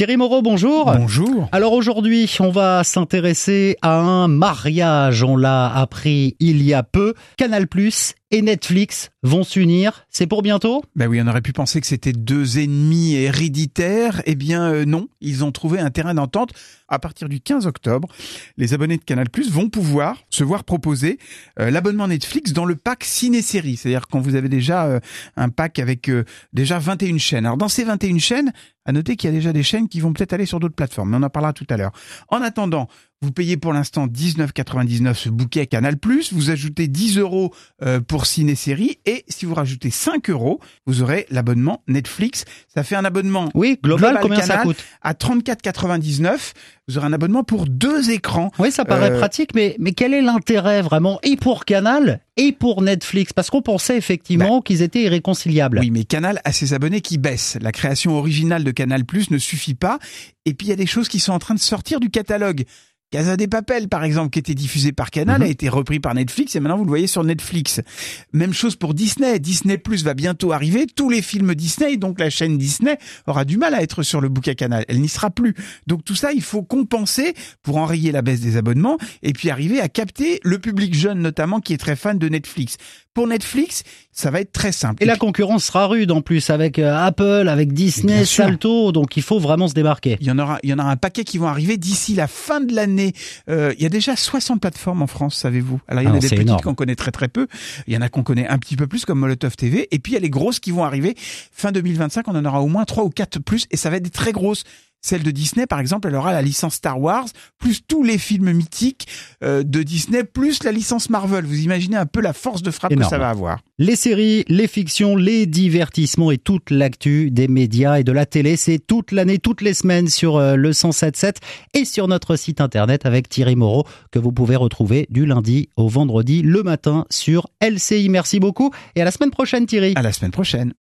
Thierry Moreau, bonjour. Bonjour. Alors aujourd'hui, on va s'intéresser à un mariage. On l'a appris il y a peu. Canal Plus et Netflix vont s'unir. C'est pour bientôt? Ben oui, on aurait pu penser que c'était deux ennemis héréditaires. Eh bien euh, non, ils ont trouvé un terrain d'entente. À partir du 15 octobre, les abonnés de Canal Plus vont pouvoir se voir proposer euh, l'abonnement Netflix dans le pack ciné-série. C'est-à-dire quand vous avez déjà euh, un pack avec déjà 21 chaînes. Alors dans ces 21 chaînes, à noter qu'il y a déjà des chaînes qui vont peut-être aller sur d'autres plateformes, mais on en parlera tout à l'heure. En attendant, vous payez pour l'instant 19,99 ce bouquet Canal+, vous ajoutez 10 euros euh, pour ciné-série, et si vous rajoutez 5 euros, vous aurez l'abonnement Netflix. Ça fait un abonnement oui, global, combien ça coûte À 34,99, vous aurez un abonnement pour deux écrans. Oui, ça paraît euh, pratique, mais, mais quel est l'intérêt vraiment? Et pour Canal et pour Netflix? Parce qu'on pensait effectivement bah, qu'ils étaient irréconciliables. Oui, mais Canal a ses abonnés qui baissent. La création originale de Canal Plus ne suffit pas. Et puis il y a des choses qui sont en train de sortir du catalogue. Casa des Papel, par exemple, qui était diffusé par Canal, mhm. a été repris par Netflix et maintenant vous le voyez sur Netflix. Même chose pour Disney. Disney Plus va bientôt arriver. Tous les films Disney, donc la chaîne Disney, aura du mal à être sur le bouquet Canal. Elle n'y sera plus. Donc tout ça, il faut compenser pour enrayer la baisse des abonnements et puis arriver à capter le public jeune notamment qui est très fan de Netflix. Pour Netflix, ça va être très simple. Et, la concurrence sera rude en plus avec euh, Apple, avec Disney, Salto, donc il faut vraiment se démarquer. Il y en aura, il y en aura un paquet qui vont arriver d'ici la fin de l'année. Euh, il y a déjà 60 plateformes en France, savez-vous. Alors il y en a ah, des petites qu'on connaît très très peu, il y en a qu'on connaît un petit peu plus comme Molotov TV, et puis il y a les grosses qui vont arriver fin 2025. On en aura au moins trois ou quatre plus, et ça va être des très grosses. Celle de Disney, par exemple, elle aura la licence Star Wars, plus tous les films mythiques euh, de Disney, plus la licence Marvel. Vous imaginez un peu la force de frappe que ça va avoir. Les séries, les fictions, les divertissements et toute l'actu des médias et de la télé, c'est toute l'année, toutes les semaines sur euh, le 107.7 et sur notre site internet avec Thierry Moreau que vous pouvez retrouver du lundi au vendredi le matin sur LCI. Merci beaucoup et à la semaine prochaine Thierry. À la semaine prochaine.